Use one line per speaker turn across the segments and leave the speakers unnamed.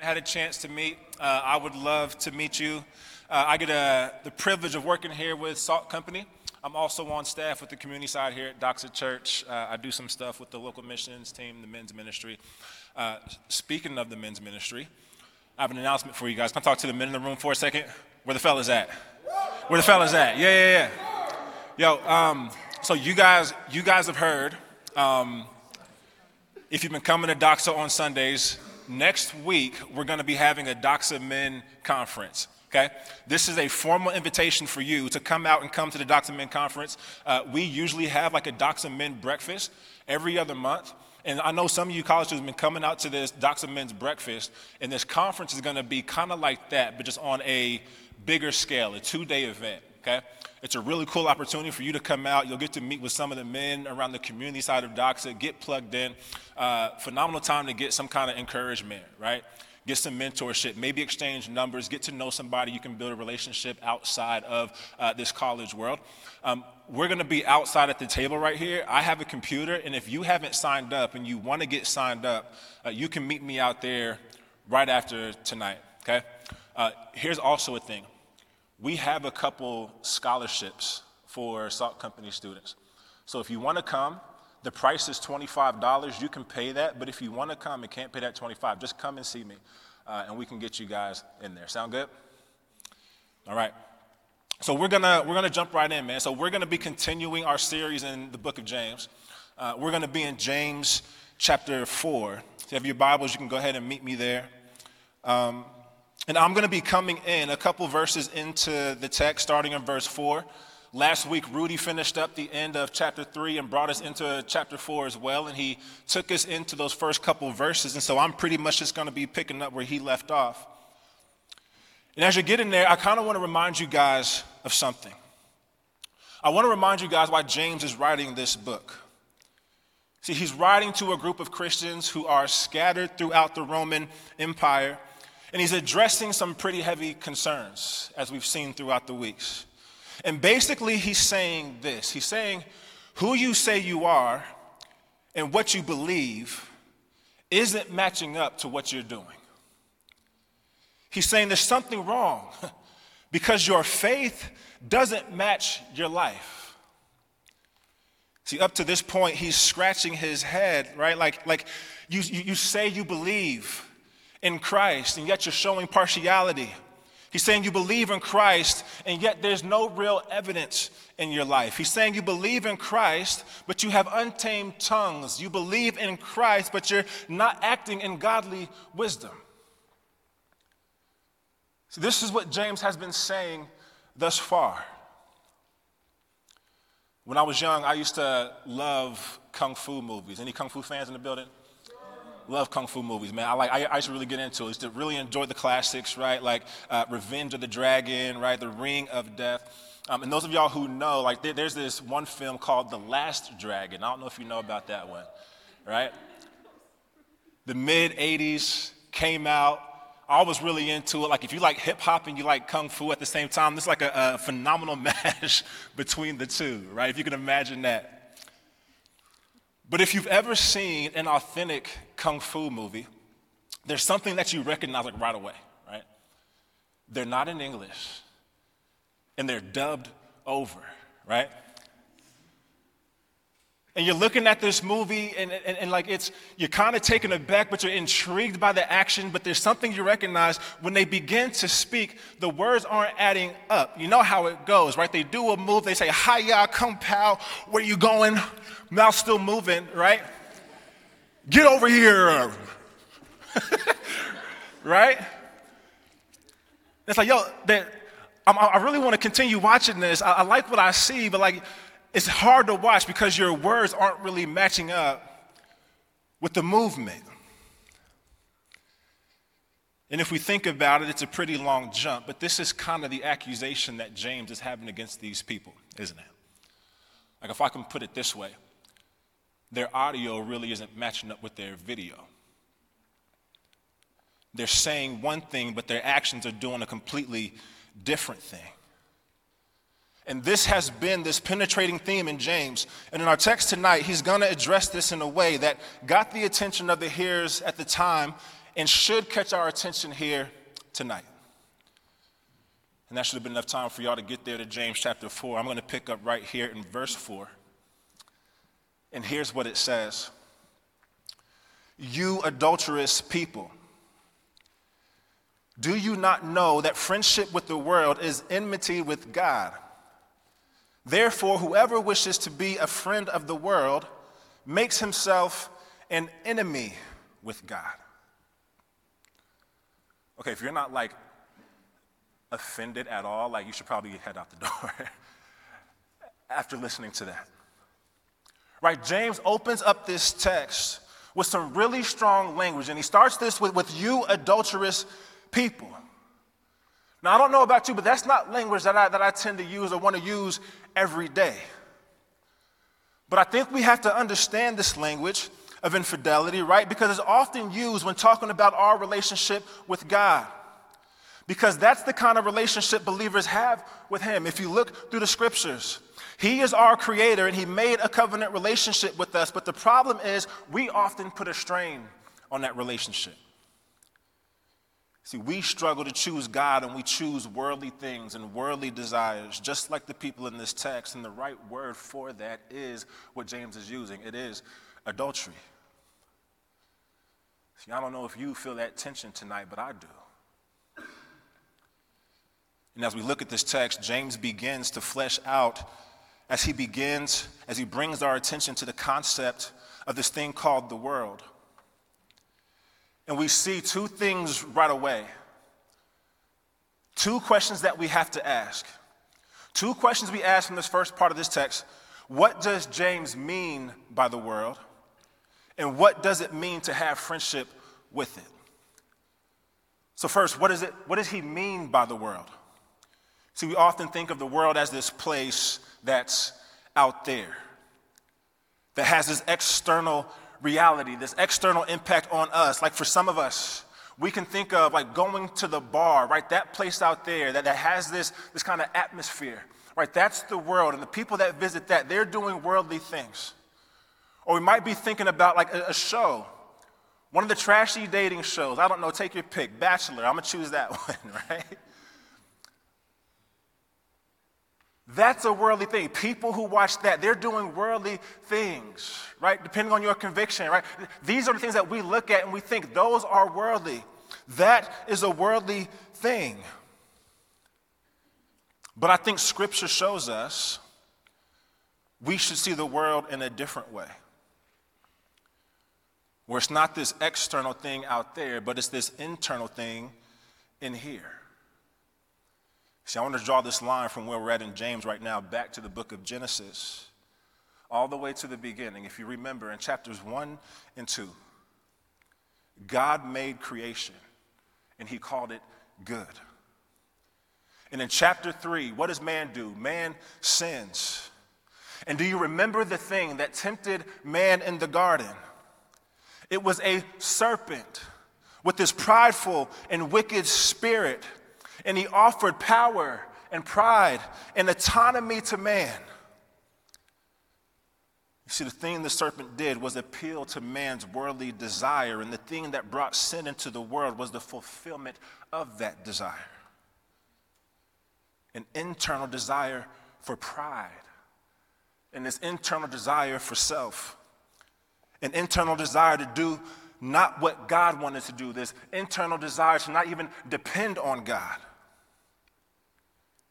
had a chance to meet. Uh, I would love to meet you. Uh, I get uh, the privilege of working here with Salt Company. I'm also on staff with the community side here at Doxa Church. Uh, I do some stuff with the local missions team, the men's ministry. Uh, speaking of the men's ministry, I have an announcement for you guys. Can I talk to the men in the room for a second? Where the fellas at? Where the fellas at? Yeah, yeah, yeah. Yo, um, so you guys, you guys have heard. Um, if you've been coming to Doxa on Sundays, next week we're going to be having a Doxa Men conference. Okay? This is a formal invitation for you to come out and come to the Doxa Men conference. Uh, we usually have like a Doxa Men breakfast every other month. And I know some of you college students have been coming out to this Doxa Men's breakfast, and this conference is going to be kind of like that, but just on a bigger scale, a two day event. Okay? It's a really cool opportunity for you to come out. You'll get to meet with some of the men around the community side of Doxa, get plugged in. Uh, phenomenal time to get some kind of encouragement, right? Get some mentorship, maybe exchange numbers, get to know somebody you can build a relationship outside of uh, this college world. Um, we're going to be outside at the table right here. I have a computer, and if you haven't signed up and you want to get signed up, uh, you can meet me out there right after tonight, okay? Uh, here's also a thing we have a couple scholarships for Salt Company students. So if you want to come, the price is $25. You can pay that, but if you want to come and can't pay that 25, just come and see me, uh, and we can get you guys in there. Sound good? All right. So we're gonna we're gonna jump right in, man. So we're gonna be continuing our series in the book of James. Uh, we're gonna be in James chapter four. If you have your Bibles, you can go ahead and meet me there. Um, and I'm going to be coming in a couple verses into the text, starting in verse 4. Last week, Rudy finished up the end of chapter 3 and brought us into chapter 4 as well. And he took us into those first couple verses. And so I'm pretty much just going to be picking up where he left off. And as you get in there, I kind of want to remind you guys of something. I want to remind you guys why James is writing this book. See, he's writing to a group of Christians who are scattered throughout the Roman Empire. And he's addressing some pretty heavy concerns, as we've seen throughout the weeks. And basically, he's saying this He's saying, who you say you are and what you believe isn't matching up to what you're doing. He's saying there's something wrong because your faith doesn't match your life. See, up to this point, he's scratching his head, right? Like, like you, you say you believe in Christ, and yet you're showing partiality. He's saying you believe in Christ, and yet there's no real evidence in your life. He's saying you believe in Christ, but you have untamed tongues. You believe in Christ, but you're not acting in godly wisdom. So, this is what James has been saying thus far. When I was young, I used to love kung fu movies. Any kung fu fans in the building? Love kung fu movies, man. I like. I, I used to really get into it. I used to really enjoy the classics, right? Like uh, Revenge of the Dragon, right? The Ring of Death. Um, and those of y'all who know, like, there, there's this one film called The Last Dragon. I don't know if you know about that one, right? The mid '80s came out. I was really into it. Like, if you like hip hop and you like kung fu at the same time, this is like a, a phenomenal match between the two, right? If you can imagine that. But if you've ever seen an authentic kung fu movie, there's something that you recognize like right away, right? They're not in English and they're dubbed over, right? And you're looking at this movie and, and, and like it's, you're kind of taken aback, but you're intrigued by the action. But there's something you recognize when they begin to speak, the words aren't adding up. You know how it goes, right? They do a move, they say, hi y'all come pal, where you going? mouth still moving, right? Get over here. right? It's like, yo, that, i really want to continue watching this. I, I like what I see, but like, it's hard to watch because your words aren't really matching up with the movement. And if we think about it, it's a pretty long jump, but this is kind of the accusation that James is having against these people, isn't it? Like, if I can put it this way their audio really isn't matching up with their video. They're saying one thing, but their actions are doing a completely different thing. And this has been this penetrating theme in James. And in our text tonight, he's going to address this in a way that got the attention of the hearers at the time and should catch our attention here tonight. And that should have been enough time for y'all to get there to James chapter 4. I'm going to pick up right here in verse 4. And here's what it says You adulterous people, do you not know that friendship with the world is enmity with God? Therefore, whoever wishes to be a friend of the world makes himself an enemy with God. Okay, if you're not like offended at all, like you should probably head out the door after listening to that. Right? James opens up this text with some really strong language, and he starts this with, with you adulterous people. Now, I don't know about you, but that's not language that I, that I tend to use or want to use every day. But I think we have to understand this language of infidelity, right? Because it's often used when talking about our relationship with God. Because that's the kind of relationship believers have with Him. If you look through the scriptures, He is our creator and He made a covenant relationship with us. But the problem is, we often put a strain on that relationship. See, we struggle to choose God and we choose worldly things and worldly desires, just like the people in this text. And the right word for that is what James is using it is adultery. See, I don't know if you feel that tension tonight, but I do. And as we look at this text, James begins to flesh out as he begins, as he brings our attention to the concept of this thing called the world. And we see two things right away. Two questions that we have to ask. Two questions we ask from this first part of this text. What does James mean by the world? And what does it mean to have friendship with it? So, first, what, is it, what does he mean by the world? See, we often think of the world as this place that's out there, that has this external reality, this external impact on us. Like for some of us, we can think of like going to the bar, right? That place out there that, that has this, this kind of atmosphere, right? That's the world. And the people that visit that, they're doing worldly things. Or we might be thinking about like a, a show, one of the trashy dating shows. I don't know, take your pick. Bachelor, I'm gonna choose that one, right? That's a worldly thing. People who watch that, they're doing worldly things, right? Depending on your conviction, right? These are the things that we look at and we think those are worldly. That is a worldly thing. But I think scripture shows us we should see the world in a different way. Where it's not this external thing out there, but it's this internal thing in here. See, I want to draw this line from where we're at in James right now back to the book of Genesis, all the way to the beginning. If you remember in chapters 1 and 2, God made creation and he called it good. And in chapter 3, what does man do? Man sins. And do you remember the thing that tempted man in the garden? It was a serpent with this prideful and wicked spirit and he offered power and pride and autonomy to man. You see, the thing the serpent did was appeal to man's worldly desire, and the thing that brought sin into the world was the fulfillment of that desire an internal desire for pride, and this internal desire for self, an internal desire to do not what God wanted to do, this internal desire to not even depend on God.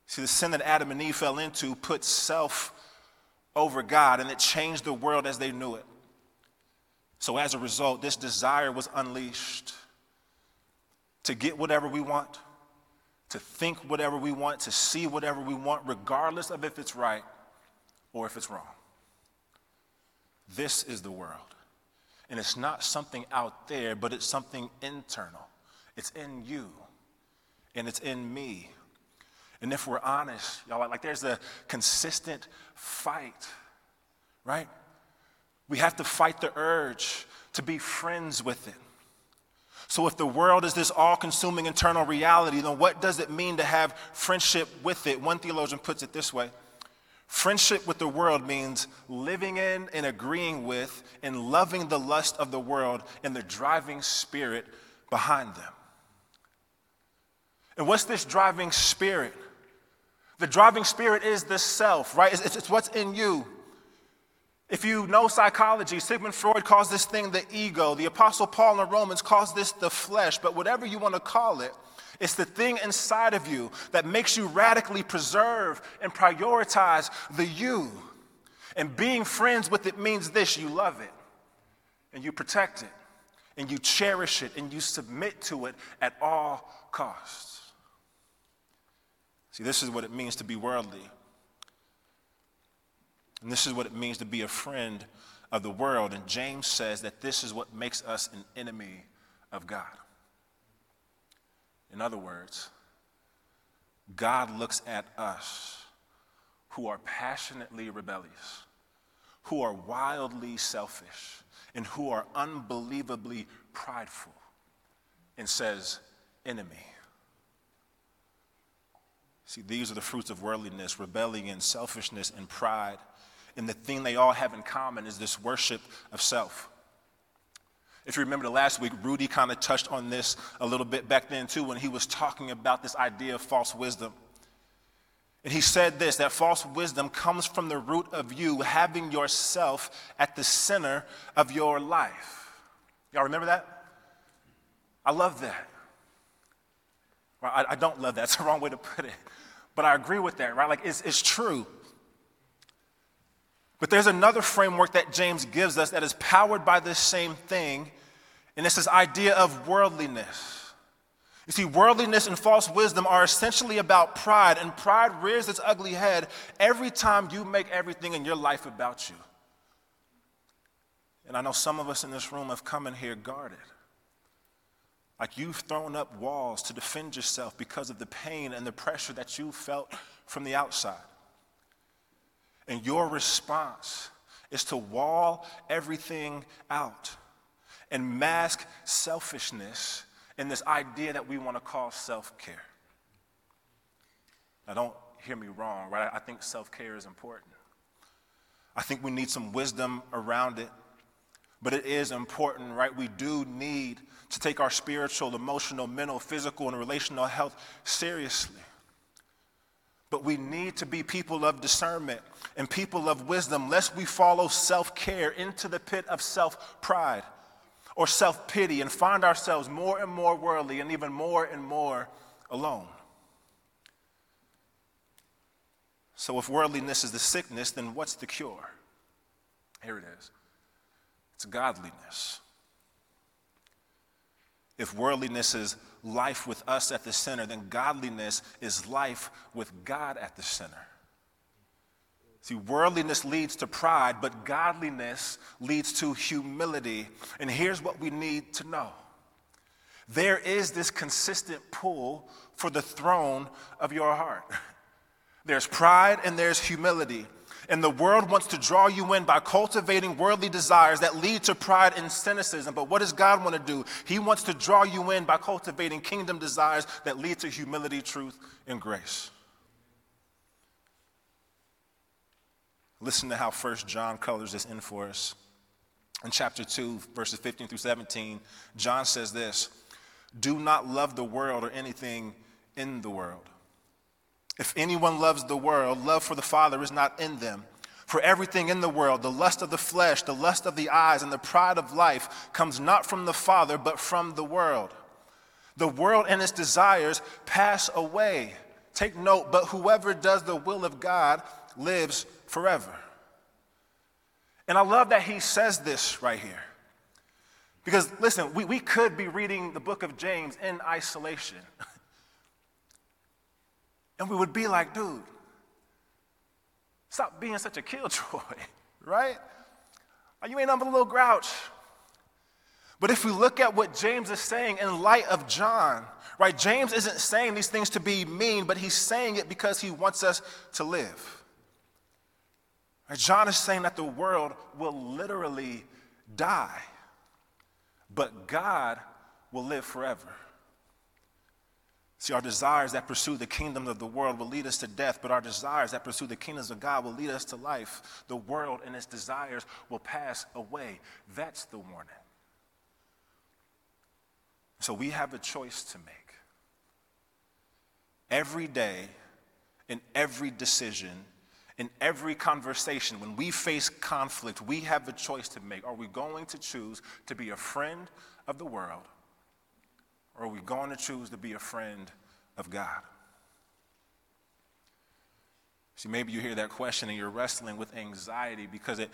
See, the sin that Adam and Eve fell into put self over God, and it changed the world as they knew it. So, as a result, this desire was unleashed to get whatever we want, to think whatever we want, to see whatever we want, regardless of if it's right or if it's wrong. This is the world. And it's not something out there, but it's something internal. It's in you, and it's in me. And if we're honest, y'all, like there's a consistent fight, right? We have to fight the urge to be friends with it. So, if the world is this all consuming internal reality, then what does it mean to have friendship with it? One theologian puts it this way Friendship with the world means living in and agreeing with and loving the lust of the world and the driving spirit behind them. And what's this driving spirit? The driving spirit is the self, right? It's, it's, what's in you. If you know psychology, Sigmund Freud calls this thing the ego. The Apostle Paul in Romans calls this the flesh. But whatever you want to call it, it's the thing inside of you that makes you radically preserve and prioritize the you. And being friends with it means this you love it, and you protect it, and you cherish it, and you submit to it at all costs. See, this is what it means to be worldly. And this is what it means to be a friend of the world. And James says that this is what makes us an enemy of God. In other words, God looks at us who are passionately rebellious, who are wildly selfish, and who are unbelievably prideful, and says, enemy. See, these are the fruits of worldliness, rebellion, selfishness, and pride. And the thing they all have in common is this worship of self. If you remember the last week, Rudy kind of touched on this a little bit back then too when he was talking about this idea of false wisdom. And he said this that false wisdom comes from the root of you having yourself at the center of your life. Y'all remember that? I love that. Well, I, I don't love that. It's the wrong way to put it. But I agree with that, right? Like, it's, it's true. But there's another framework that James gives us that is powered by this same thing, and it's this idea of worldliness. You see, worldliness and false wisdom are essentially about pride, and pride rears its ugly head every time you make everything in your life about you. And I know some of us in this room have come in here guarded. Like you've thrown up walls to defend yourself because of the pain and the pressure that you felt from the outside. And your response is to wall everything out and mask selfishness in this idea that we want to call self care. Now, don't hear me wrong, right? I think self care is important. I think we need some wisdom around it, but it is important, right? We do need to take our spiritual, emotional, mental, physical, and relational health seriously. But we need to be people of discernment and people of wisdom, lest we follow self care into the pit of self pride or self pity and find ourselves more and more worldly and even more and more alone. So, if worldliness is the sickness, then what's the cure? Here it is it's godliness. If worldliness is life with us at the center, then godliness is life with God at the center. See, worldliness leads to pride, but godliness leads to humility. And here's what we need to know there is this consistent pull for the throne of your heart. There's pride and there's humility. And the world wants to draw you in by cultivating worldly desires that lead to pride and cynicism. But what does God want to do? He wants to draw you in by cultivating kingdom desires that lead to humility, truth, and grace. Listen to how First John colors this in for us. In chapter 2, verses 15 through 17, John says this Do not love the world or anything in the world. If anyone loves the world, love for the Father is not in them. For everything in the world, the lust of the flesh, the lust of the eyes, and the pride of life comes not from the Father, but from the world. The world and its desires pass away. Take note, but whoever does the will of God lives forever. And I love that he says this right here. Because listen, we, we could be reading the book of James in isolation. and we would be like, dude, stop being such a killjoy, right? You ain't nothing but a little grouch. But if we look at what James is saying in light of John, right, James isn't saying these things to be mean, but he's saying it because he wants us to live. John is saying that the world will literally die, but God will live forever. See, our desires that pursue the kingdom of the world will lead us to death, but our desires that pursue the kingdoms of God will lead us to life. The world and its desires will pass away. That's the warning. So we have a choice to make. Every day, in every decision, in every conversation, when we face conflict, we have a choice to make. Are we going to choose to be a friend of the world, or are we going to choose to be a friend of God? See, maybe you hear that question and you're wrestling with anxiety because it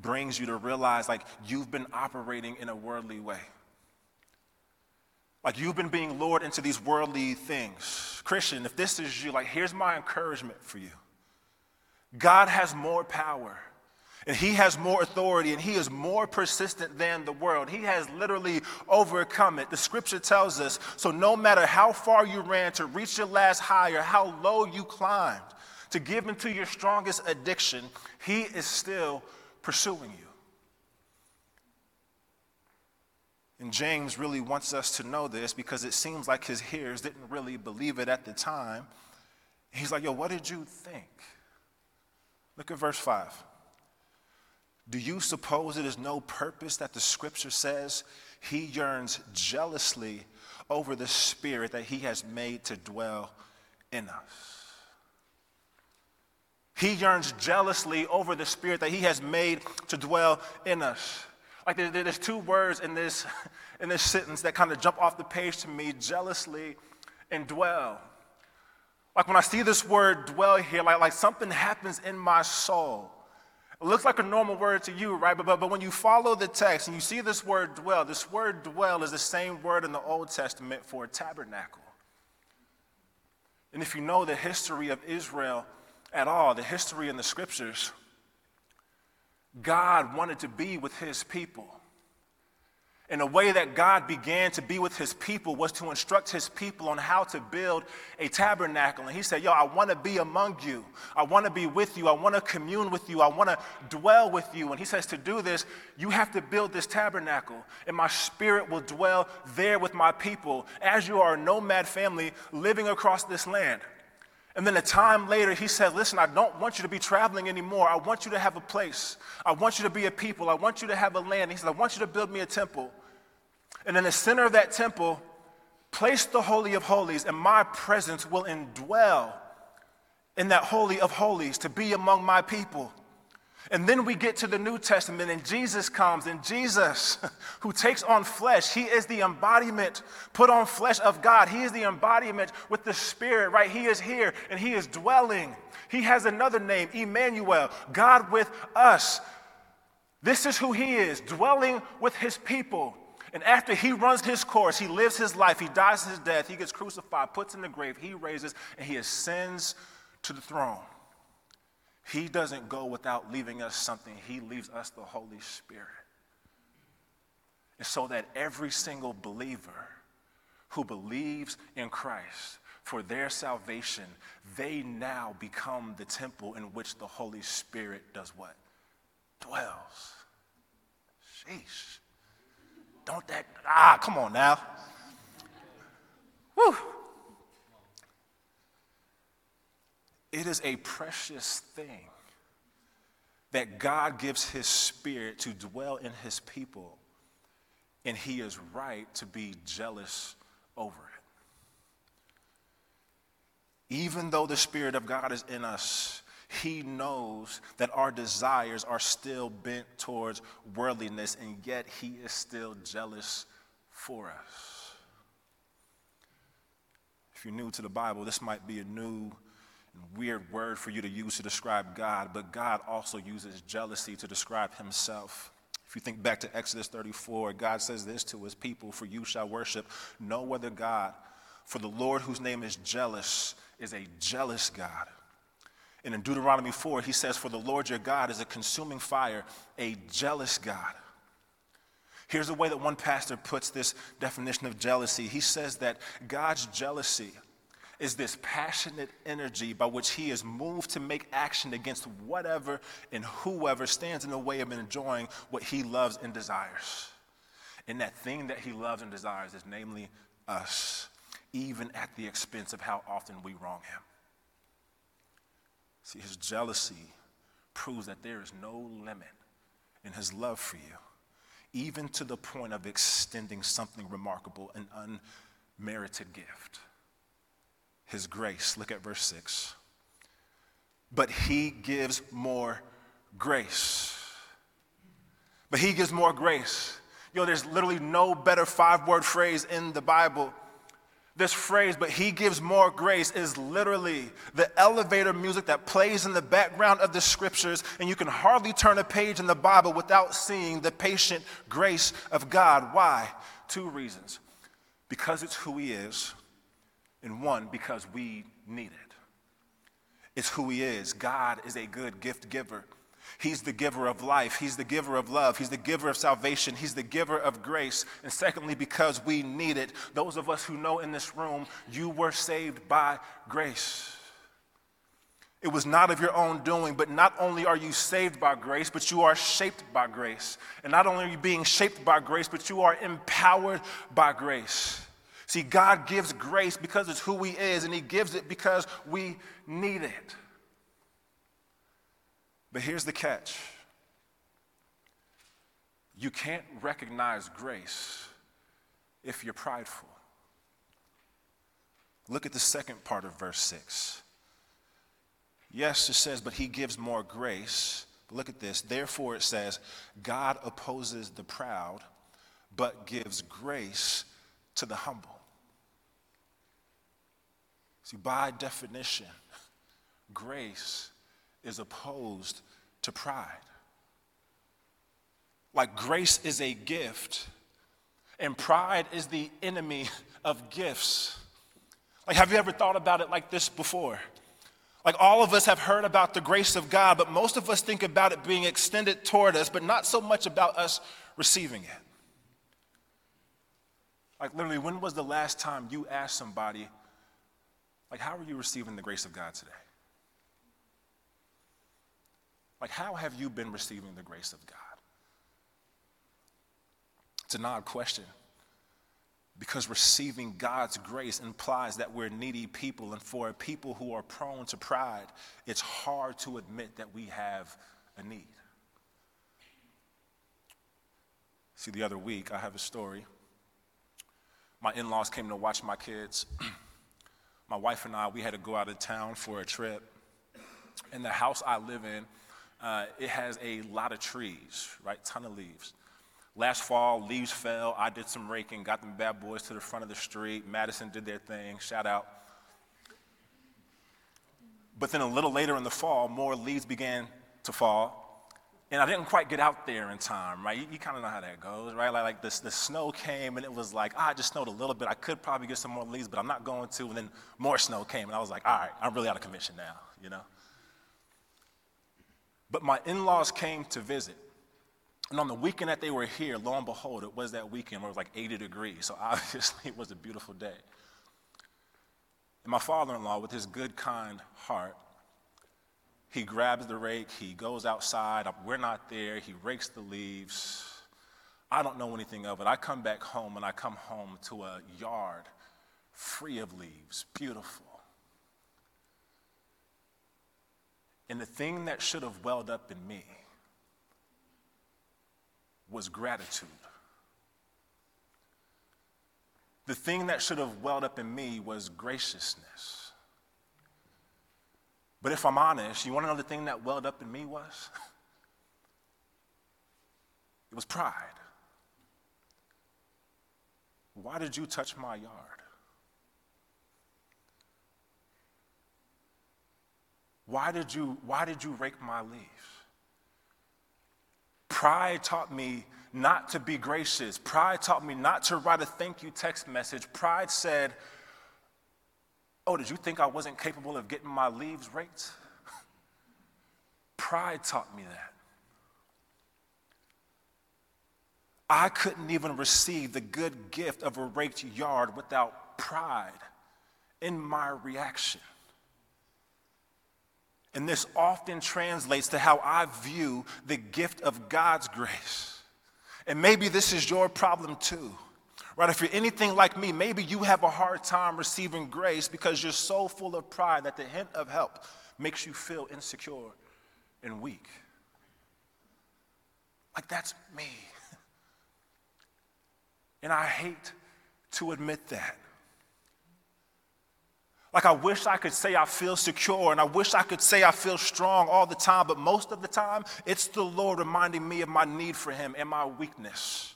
brings you to realize like you've been operating in a worldly way. Like you've been being lured into these worldly things. Christian, if this is you, like here's my encouragement for you God has more power. And he has more authority and he is more persistent than the world. He has literally overcome it. The scripture tells us so no matter how far you ran to reach your last high or how low you climbed to give into your strongest addiction, he is still pursuing you. And James really wants us to know this because it seems like his hearers didn't really believe it at the time. He's like, Yo, what did you think? Look at verse 5. Do you suppose it is no purpose that the scripture says he yearns jealously over the spirit that he has made to dwell in us? He yearns jealously over the spirit that he has made to dwell in us. Like there's two words in this, in this sentence that kind of jump off the page to me jealously and dwell. Like when I see this word dwell here, like, like something happens in my soul. It looks like a normal word to you, right? But, but, but when you follow the text and you see this word dwell, this word dwell is the same word in the Old Testament for tabernacle. And if you know the history of Israel at all, the history in the scriptures, God wanted to be with his people. And the way that God began to be with his people was to instruct his people on how to build a tabernacle. And he said, Yo, I want to be among you. I want to be with you. I want to commune with you. I want to dwell with you. And he says, To do this, you have to build this tabernacle. And my spirit will dwell there with my people as you are a nomad family living across this land. And then a time later, he said, Listen, I don't want you to be traveling anymore. I want you to have a place. I want you to be a people. I want you to have a land. He said, I want you to build me a temple. And in the center of that temple, place the Holy of Holies, and my presence will indwell in that Holy of Holies to be among my people. And then we get to the New Testament, and Jesus comes, and Jesus, who takes on flesh, he is the embodiment, put on flesh of God. He is the embodiment with the Spirit, right? He is here, and he is dwelling. He has another name, Emmanuel, God with us. This is who he is, dwelling with his people. And after he runs his course, he lives his life, he dies his death, he gets crucified, puts in the grave, he raises, and he ascends to the throne. He doesn't go without leaving us something, He leaves us the Holy Spirit. And so that every single believer who believes in Christ for their salvation, they now become the temple in which the Holy Spirit does what? Dwells. Sheesh. Don't that, ah, come on now. Whew. It is a precious thing that God gives his spirit to dwell in his people, and he is right to be jealous over it. Even though the spirit of God is in us, he knows that our desires are still bent towards worldliness, and yet he is still jealous for us. If you're new to the Bible, this might be a new weird word for you to use to describe God, but God also uses jealousy to describe himself. If you think back to Exodus 34, God says this to his people For you shall worship no other God, for the Lord whose name is jealous is a jealous God. And in Deuteronomy 4, he says, For the Lord your God is a consuming fire, a jealous God. Here's the way that one pastor puts this definition of jealousy. He says that God's jealousy is this passionate energy by which he is moved to make action against whatever and whoever stands in the way of enjoying what he loves and desires. And that thing that he loves and desires is namely us, even at the expense of how often we wrong him. See, his jealousy proves that there is no limit in his love for you, even to the point of extending something remarkable, an unmerited gift. His grace. Look at verse 6. But he gives more grace. But he gives more grace. You know, there's literally no better five word phrase in the Bible this phrase, but he gives more grace, is literally the elevator music that plays in the background of the scriptures, and you can hardly turn a page in the Bible without seeing the patient grace of God. Why? Two reasons. Because it's who he is, and one, because we need it. It's who he is. God is a good gift giver. He's the giver of life. He's the giver of love. He's the giver of salvation. He's the giver of grace. And secondly, because we need it, those of us who know in this room, you were saved by grace. It was not of your own doing, but not only are you saved by grace, but you are shaped by grace. And not only are you being shaped by grace, but you are empowered by grace. See, God gives grace because it's who He is, and He gives it because we need it. But here's the catch you can't recognize grace if you're prideful. Look at the second part of verse 6. Yes, it says, but he gives more grace. Look at this. Therefore, it says, God opposes the proud, but gives grace to the humble. See, by definition, grace is opposed to pride. Like grace is a gift, and pride is the enemy of gifts. Like, have you ever thought about it like this before? Like, all of us have heard about the grace of God, but most of us think about it being extended toward us, but not so much about us receiving it. Like, literally, when was the last time you asked somebody, like, how are you receiving the grace of God today? Like, how have you been receiving the grace of God? It's an odd question because receiving God's grace implies that we're needy people. And for people who are prone to pride, it's hard to admit that we have a need. See, the other week, I have a story. My in laws came to watch my kids. my wife and I, we had to go out of town for a trip. And the house I live in, uh, it has a lot of trees, right? Ton of leaves. Last fall, leaves fell. I did some raking, got them bad boys to the front of the street. Madison did their thing. Shout out. But then a little later in the fall, more leaves began to fall. And I didn't quite get out there in time, right? You, you kind of know how that goes, right? Like, like the snow came and it was like, ah, it just snowed a little bit. I could probably get some more leaves, but I'm not going to. And then more snow came and I was like, all right, I'm really out of commission now, you know? But my in laws came to visit. And on the weekend that they were here, lo and behold, it was that weekend where it was like 80 degrees. So obviously, it was a beautiful day. And my father in law, with his good, kind heart, he grabs the rake, he goes outside. We're not there. He rakes the leaves. I don't know anything of it. I come back home and I come home to a yard free of leaves, beautiful. And the thing that should have welled up in me was gratitude. The thing that should have welled up in me was graciousness. But if I'm honest, you want to know the thing that welled up in me was? It was pride. Why did you touch my yard? Why did you, why did you rake my leaves? Pride taught me not to be gracious. Pride taught me not to write a thank you text message. Pride said, Oh, did you think I wasn't capable of getting my leaves raked? Pride taught me that. I couldn't even receive the good gift of a raked yard without pride in my reaction. And this often translates to how I view the gift of God's grace. And maybe this is your problem too. Right? If you're anything like me, maybe you have a hard time receiving grace because you're so full of pride that the hint of help makes you feel insecure and weak. Like that's me. And I hate to admit that. Like, I wish I could say I feel secure and I wish I could say I feel strong all the time, but most of the time, it's the Lord reminding me of my need for Him and my weakness.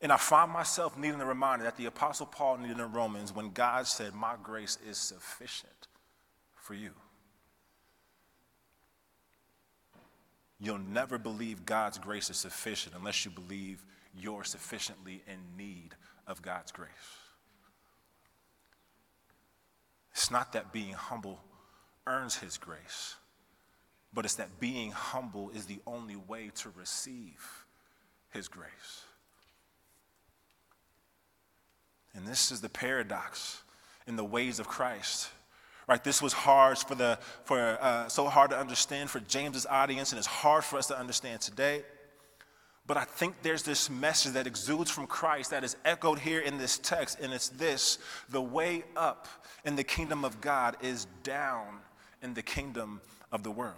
And I find myself needing the reminder that the Apostle Paul needed in Romans when God said, My grace is sufficient for you. You'll never believe God's grace is sufficient unless you believe you're sufficiently in need of God's grace. It's not that being humble earns his grace, but it's that being humble is the only way to receive his grace. And this is the paradox in the ways of Christ. Right, this was hard for the for uh, so hard to understand for James's audience, and it's hard for us to understand today. But I think there's this message that exudes from Christ that is echoed here in this text, and it's this the way up in the kingdom of God is down in the kingdom of the world.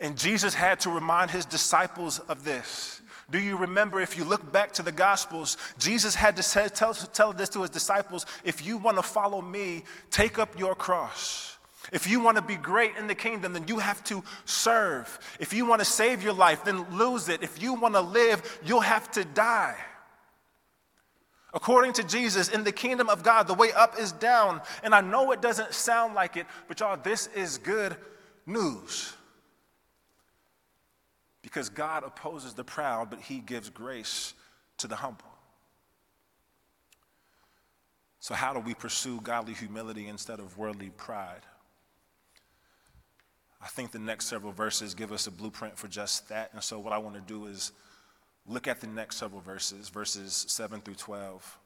And Jesus had to remind his disciples of this. Do you remember, if you look back to the Gospels, Jesus had to say, tell, tell this to his disciples if you want to follow me, take up your cross. If you want to be great in the kingdom, then you have to serve. If you want to save your life, then lose it. If you want to live, you'll have to die. According to Jesus, in the kingdom of God, the way up is down. And I know it doesn't sound like it, but y'all, this is good news. Because God opposes the proud, but he gives grace to the humble. So, how do we pursue godly humility instead of worldly pride? I think the next several verses give us a blueprint for just that. And so, what I want to do is look at the next several verses, verses 7 through 12.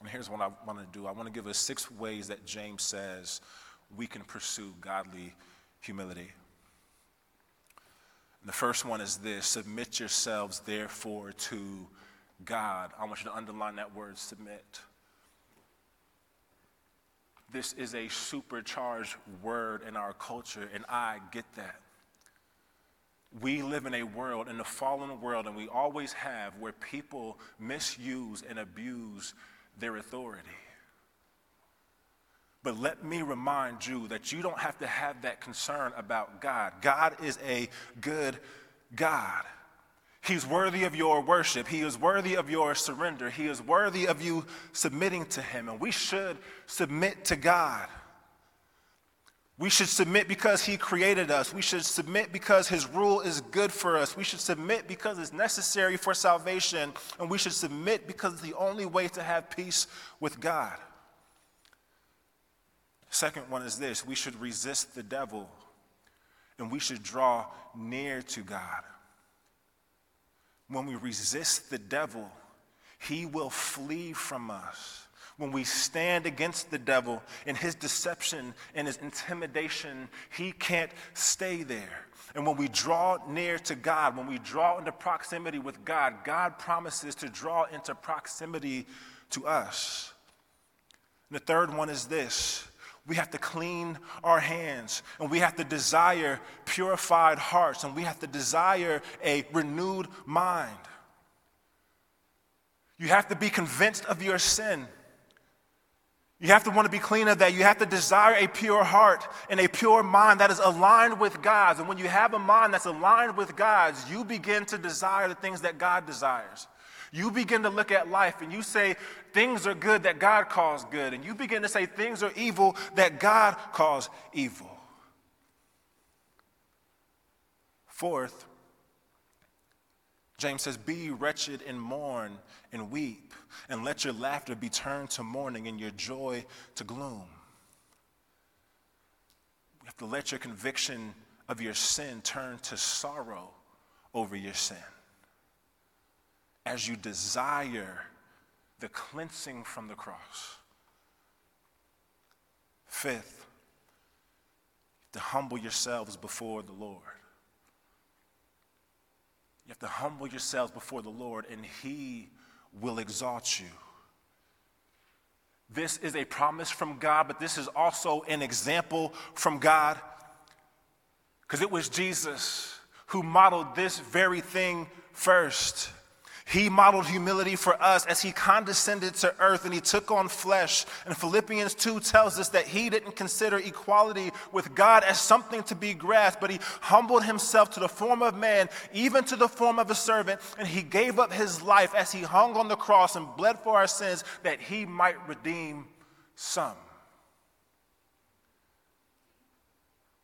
And here's what I want to do I want to give us six ways that James says we can pursue godly humility. And the first one is this submit yourselves, therefore, to God. I want you to underline that word submit. This is a supercharged word in our culture, and I get that. We live in a world, in a fallen world, and we always have, where people misuse and abuse their authority. But let me remind you that you don't have to have that concern about God. God is a good God. He's worthy of your worship. He is worthy of your surrender. He is worthy of you submitting to Him. And we should submit to God. We should submit because He created us. We should submit because His rule is good for us. We should submit because it's necessary for salvation. And we should submit because it's the only way to have peace with God. Second one is this we should resist the devil and we should draw near to God when we resist the devil, he will flee from us. When we stand against the devil in his deception and his intimidation, he can't stay there. And when we draw near to God, when we draw into proximity with God, God promises to draw into proximity to us. And the third one is this we have to clean our hands and we have to desire purified hearts and we have to desire a renewed mind. You have to be convinced of your sin. You have to want to be clean of that. You have to desire a pure heart and a pure mind that is aligned with God's. And when you have a mind that's aligned with God's, you begin to desire the things that God desires. You begin to look at life and you say things are good that God calls good, and you begin to say things are evil that God calls evil. Fourth, James says, Be wretched and mourn and weep, and let your laughter be turned to mourning and your joy to gloom. You have to let your conviction of your sin turn to sorrow over your sin as you desire the cleansing from the cross. Fifth, to humble yourselves before the Lord. You have to humble yourselves before the Lord, and He will exalt you. This is a promise from God, but this is also an example from God. Because it was Jesus who modeled this very thing first. He modeled humility for us as he condescended to earth and he took on flesh. And Philippians 2 tells us that he didn't consider equality with God as something to be grasped, but he humbled himself to the form of man, even to the form of a servant, and he gave up his life as he hung on the cross and bled for our sins that he might redeem some.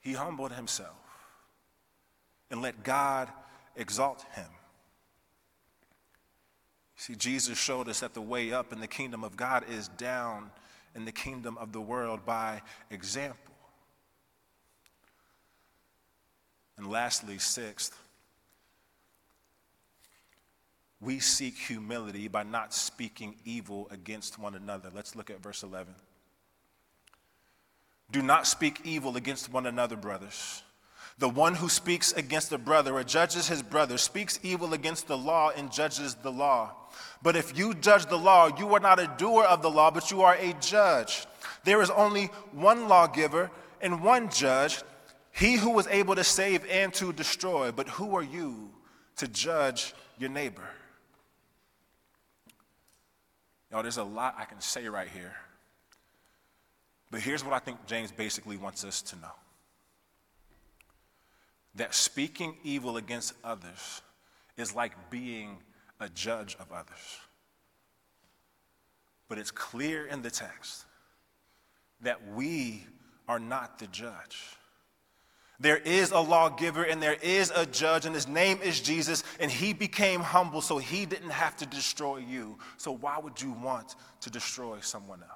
He humbled himself and let God exalt him. See, Jesus showed us that the way up in the kingdom of God is down in the kingdom of the world by example. And lastly, sixth, we seek humility by not speaking evil against one another. Let's look at verse 11. Do not speak evil against one another, brothers. The one who speaks against a brother or judges his brother speaks evil against the law and judges the law. But if you judge the law, you are not a doer of the law, but you are a judge. There is only one lawgiver and one judge, he who was able to save and to destroy. But who are you to judge your neighbor? Y'all, there's a lot I can say right here. But here's what I think James basically wants us to know that speaking evil against others is like being a judge of others. But it's clear in the text that we are not the judge. There is a lawgiver and there is a judge, and his name is Jesus, and he became humble so he didn't have to destroy you. So, why would you want to destroy someone else?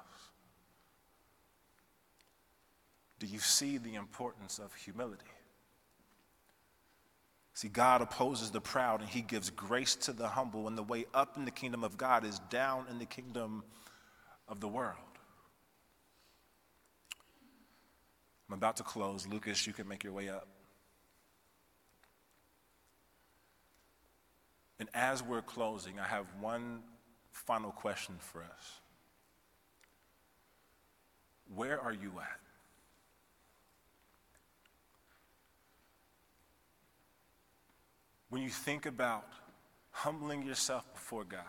Do you see the importance of humility? See, God opposes the proud and he gives grace to the humble, and the way up in the kingdom of God is down in the kingdom of the world. I'm about to close. Lucas, you can make your way up. And as we're closing, I have one final question for us. Where are you at? When you think about humbling yourself before God,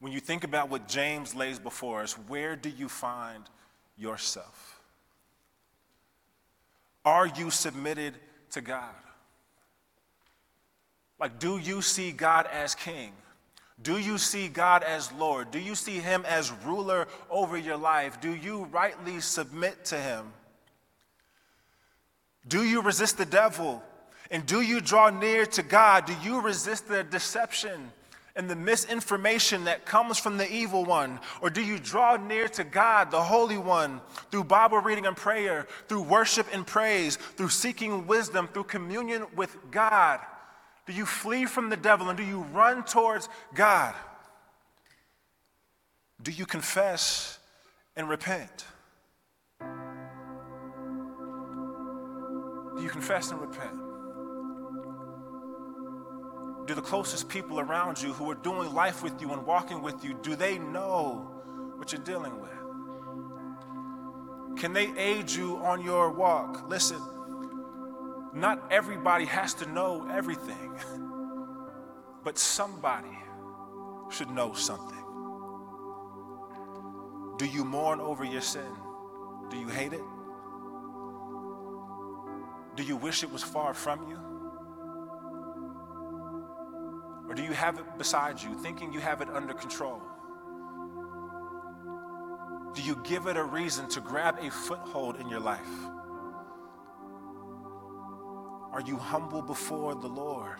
when you think about what James lays before us, where do you find yourself? Are you submitted to God? Like, do you see God as king? Do you see God as Lord? Do you see Him as ruler over your life? Do you rightly submit to Him? Do you resist the devil and do you draw near to God? Do you resist the deception and the misinformation that comes from the evil one? Or do you draw near to God, the Holy One, through Bible reading and prayer, through worship and praise, through seeking wisdom, through communion with God? Do you flee from the devil and do you run towards God? Do you confess and repent? Do you confess and repent? Do the closest people around you who are doing life with you and walking with you, do they know what you're dealing with? Can they aid you on your walk? Listen, not everybody has to know everything, but somebody should know something. Do you mourn over your sin? Do you hate it? Do you wish it was far from you? Or do you have it beside you, thinking you have it under control? Do you give it a reason to grab a foothold in your life? Are you humble before the Lord?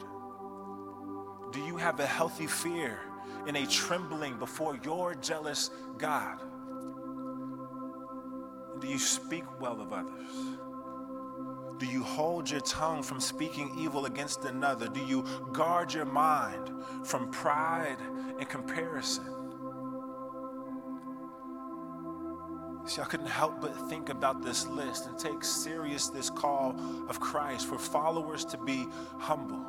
Do you have a healthy fear and a trembling before your jealous God? Do you speak well of others? Do you hold your tongue from speaking evil against another? Do you guard your mind from pride and comparison? See, I couldn't help but think about this list and take serious this call of Christ for followers to be humble.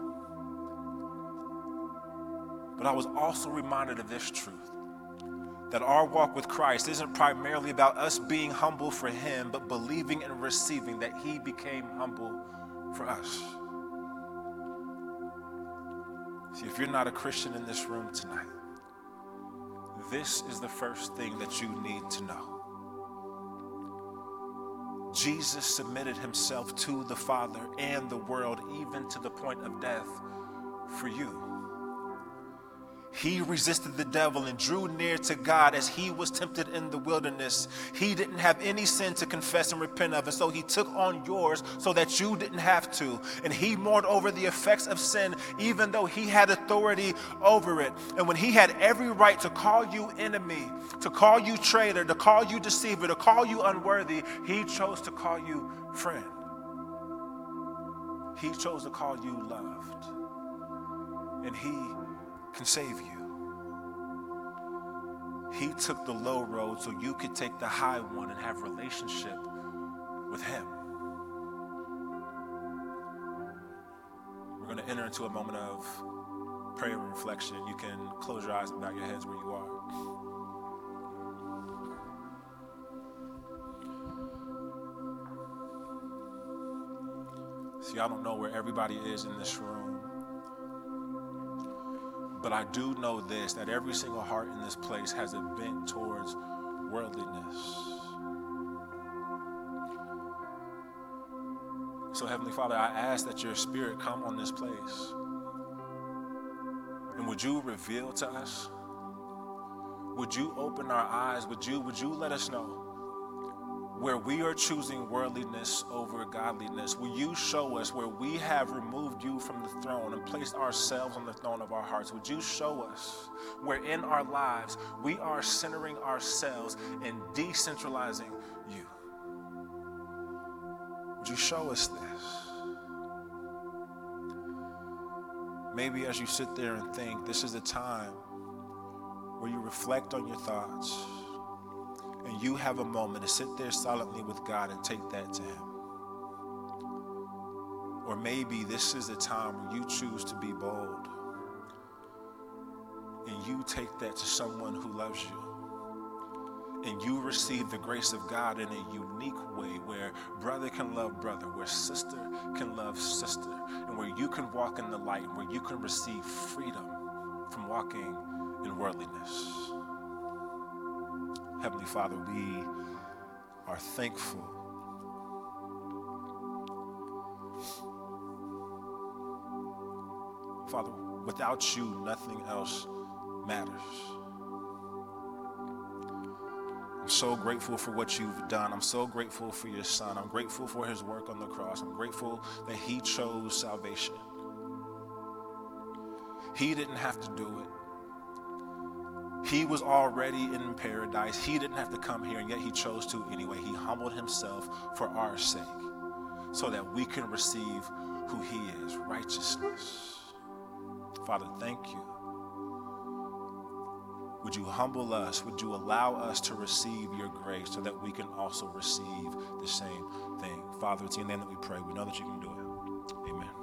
But I was also reminded of this truth that our walk with Christ isn't primarily about us being humble for Him, but believing and receiving that He became humble for us. See, if you're not a Christian in this room tonight, this is the first thing that you need to know. Jesus submitted himself to the Father and the world, even to the point of death, for you. He resisted the devil and drew near to God as he was tempted in the wilderness. He didn't have any sin to confess and repent of, and so he took on yours so that you didn't have to. And he mourned over the effects of sin, even though he had authority over it. And when he had every right to call you enemy, to call you traitor, to call you deceiver, to call you unworthy, he chose to call you friend. He chose to call you loved. And he can save you. He took the low road so you could take the high one and have relationship with him. We're going to enter into a moment of prayer and reflection. You can close your eyes and bow your heads where you are. See, I don't know where everybody is in this room. But I do know this that every single heart in this place has a bent towards worldliness. So, Heavenly Father, I ask that your Spirit come on this place. And would you reveal to us? Would you open our eyes? Would you, would you let us know? Where we are choosing worldliness over godliness, will you show us where we have removed you from the throne and placed ourselves on the throne of our hearts? Would you show us where in our lives we are centering ourselves and decentralizing you? Would you show us this? Maybe as you sit there and think, this is a time where you reflect on your thoughts you have a moment to sit there silently with God and take that to Him. Or maybe this is a time where you choose to be bold and you take that to someone who loves you. And you receive the grace of God in a unique way where brother can love brother, where sister can love sister, and where you can walk in the light, where you can receive freedom from walking in worldliness. Heavenly Father, we are thankful. Father, without you, nothing else matters. I'm so grateful for what you've done. I'm so grateful for your son. I'm grateful for his work on the cross. I'm grateful that he chose salvation. He didn't have to do it. He was already in paradise. He didn't have to come here, and yet he chose to anyway. He humbled himself for our sake so that we can receive who he is righteousness. Father, thank you. Would you humble us? Would you allow us to receive your grace so that we can also receive the same thing? Father, it's in your name that we pray. We know that you can do it. Amen.